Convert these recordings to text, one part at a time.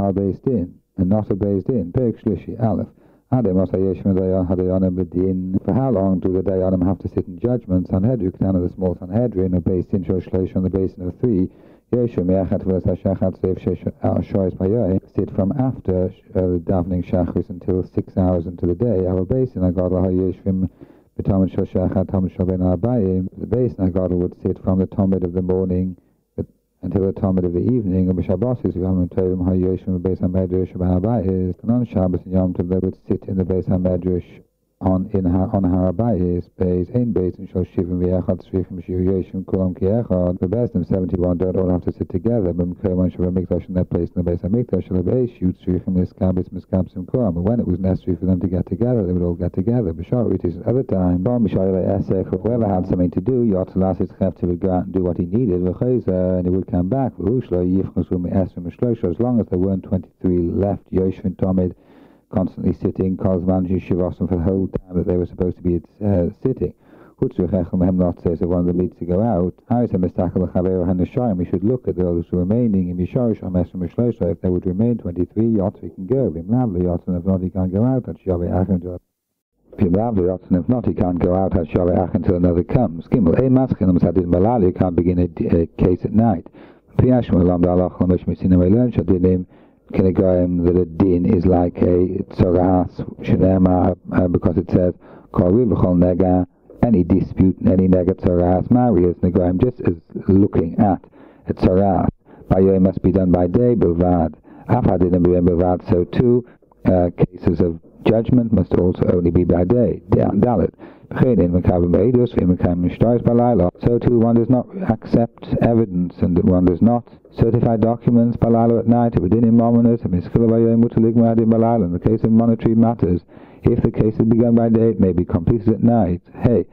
Chal based in, and not a Beis Din. Perek Shlishi, Aleph. For how long do the Dayanim have to sit in judgment? Sanhedrin, of the small Sanhedrin, a Beis Din Shoshlesh on the Beis Din of three. Sit from after uh, davening Shachris until six hours into the day. Our basin. The Beis Din, would sit from the Tomid of the morning until the time of the evening, of Shabbos is Yom Tovim HaYoshim Beis HaMedrash B'Habayis, and on Shabbos and Yom Tov they would sit in the Beis HaMedrash on in on Harabayis, Beis Ein Beis and Shal Shivim V'Echad Tzrichim Shir Yoshim Kulam Ki Echad. The best of 71 don't all have to sit together, but Mkerman Shabbat Mikdash in their place in the Beis HaMikdash Shal Beis Shut Tzrichim Niskabis Miskabsim Kulam. But when it was necessary for them to get together, they would all get together. B'Shar it is other time. Bom B'Shar Esech, whoever had something to do, Yotalas his Chef would go out and do what he needed, V'Chayza, uh, and he would come back. V'Hushla Yifchasum Esrim Shlosha, as long as there weren't 23 left, Yoshvin Tomid, constantly sitting, Kozman Shivasam for the whole time that they were supposed to be uh, sitting. not says that one of them needs to go out. We should look at those remaining in If they would remain 23 yachts, we can go. If not, he can't go out. If not, he can't go out until another comes. You can't begin a, a case at night. Kinegayim that a din is like a tzoras shenema uh, because it says nega any dispute any nega tzoras marius negayim just as looking at a tzoras bayoy must be done by day bilvad. Afadinim bilvad so too uh, cases of judgment must also only be by day dalit so too one does not accept evidence and one does not certify documents balalo at night and in the case of monetary matters. If the case is begun by day, it may be completed at night. Hey,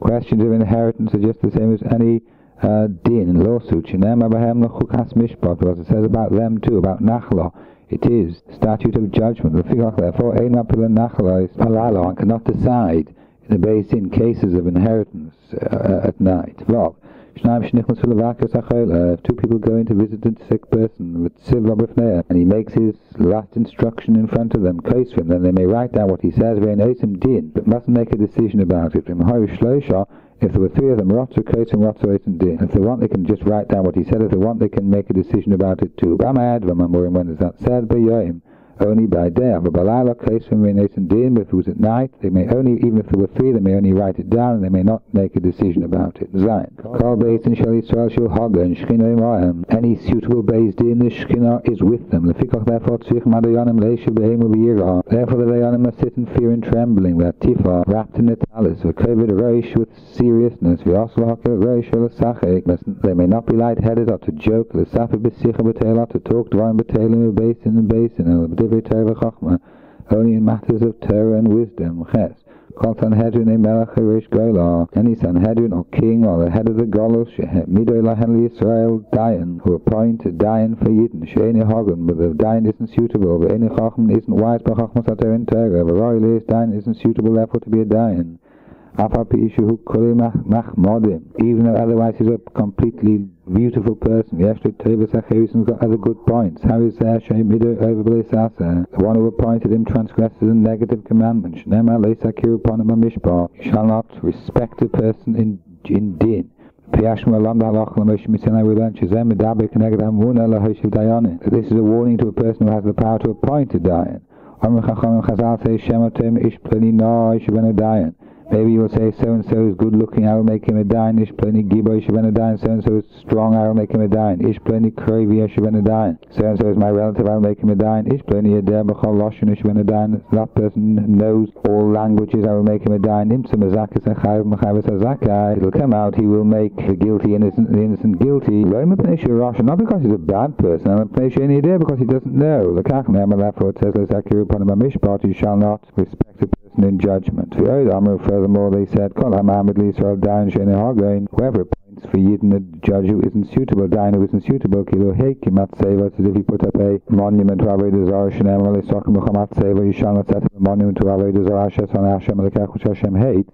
questions of inheritance are just the same as any uh, din, lawsuit. Because it says about them too, about nachlo. It is statute of judgment. Therefore, one cannot decide in the Beis Din cases of inheritance uh, at night. Vav. If two people go in to visit a sick person with and he makes his last instruction in front of them, then they may write down what he says, but mustn't make a decision about it. If there were three of them, Rotzer, Kosim, Rotzer, and Din. If they want, they can just write down what he said. If they want, they can make a decision about it too. Bamad, Vamamurim, when is that said? B'yoim only by day. If it was at night, they may only, even if there were three, they may only write it down and they may not make a decision about it. Zayin. Any suitable Beis Din the Shekhinah is with them. Therefore, the Dayanim must sit in fear and trembling. Tifa wrapped in the talis, a covid reish with seriousness. They may not be light-headed or to joke. The saphibishabatela to talk dvarim b'telim basin and basin only in matters of Torah and wisdom. Ches. Kol Sanhedrin Melech Harish Gola, any Sanhedrin or king or the head of the Golos, Midoi Lahen Israel Dayan, who appoint a Dayan for Yidden, Sheini Hogan, but the Dayan isn't suitable, the Any Chachman isn't wise by Chachmas Torah, the Royal Dayan isn't suitable therefore to be a Dayan. Even though otherwise he's a completely beautiful person, Yeshli Teva Sacherison's got other good points. How is there The one who appointed him transgresses a negative commandment. Shnema him shall not respect a person in, in din. This is a warning to a person who has the power to appoint a dayan. Maybe you will say, so and so is good looking, I will make him a dine. Ish pleni gibo yeshivan a dine. So and so is strong, I will make him a dine. Ish pleni kravi yeshivan a dine. So and so is my relative, I will make him a dine. Ish pleni yedeh b'chol a dine. That person knows all languages, I will make him a dine. Imsa mazakas achayiv machavas azakai. It'll come out, he will make the guilty innocent, the innocent guilty. Not because he's a bad person, and p'neshi any idea because he doesn't know. The kach therefore it says, you shall not respect a person in judgment. Furthermore, they said, Whoever appoints for Yidden a judge who isn't suitable, Dain who isn't suitable, Kilo Heikimat Seva, as if he put up a monument to Avodah Zarah, Shenem Alisokim Muhammad Seva, you shall not set up a monument to Avodah Zarah, Hashem Alekach, which Hashem hates.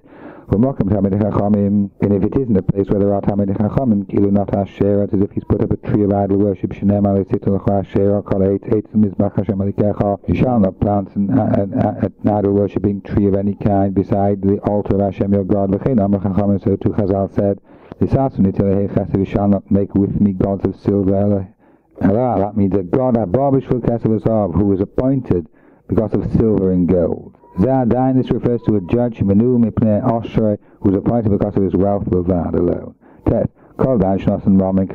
And if it isn't a place where there are Talmid Chachamim, Kilu not Asherah, as if he's put up a tree of idol worship, Shenem Ali Situl Asherah, Kol Eitz, Eitz Mizbach Hashem Alikecha, you shall not plant an, an, an, idol worshipping tree of any kind beside the altar of Hashem your God. V'chein Amar Chachamim, so too Chazal said, Lisasuni Telehei Chesed, you shall not make with me gods of silver, that means that God, Ababish Fulkesav, who was appointed because of silver and gold. Zadain, this refers to a judge, Manu Mipne Oshrei, who was appointed because of his wealth that alone. Tet, Kol Dan Shnosan Ramin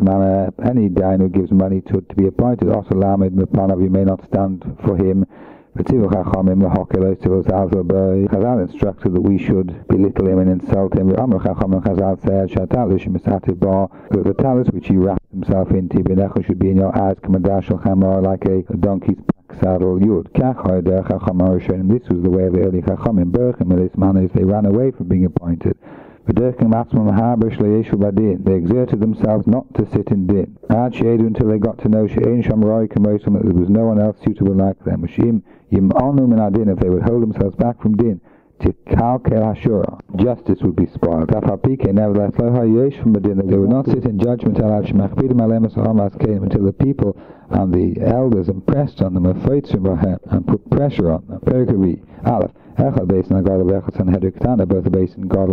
Mana, any Dain who gives money to, to be appointed, also Lamed Mipanav, you may not stand for him. Chazal instructed that we should belittle him and insult him. Chazal said, the talis which he wrapped himself in should be in your eyes, like a, donkey's saddle. Yud. This was the way of the early Chachamim. Berchim, this manner, they ran away from being appointed. They exerted themselves not to sit in din. Until they got to know that there was no one else suitable like them. If they would hold themselves back from din. To Kalkel Hashura, justice would be spoiled. Afapike, nevertheless, Lo HaYesh from Medina, they would not sit in judgment until the people and the elders impressed on them, and put pressure on them. Aleph, Echad Basin, God of Echad Sanhedrin both the basin God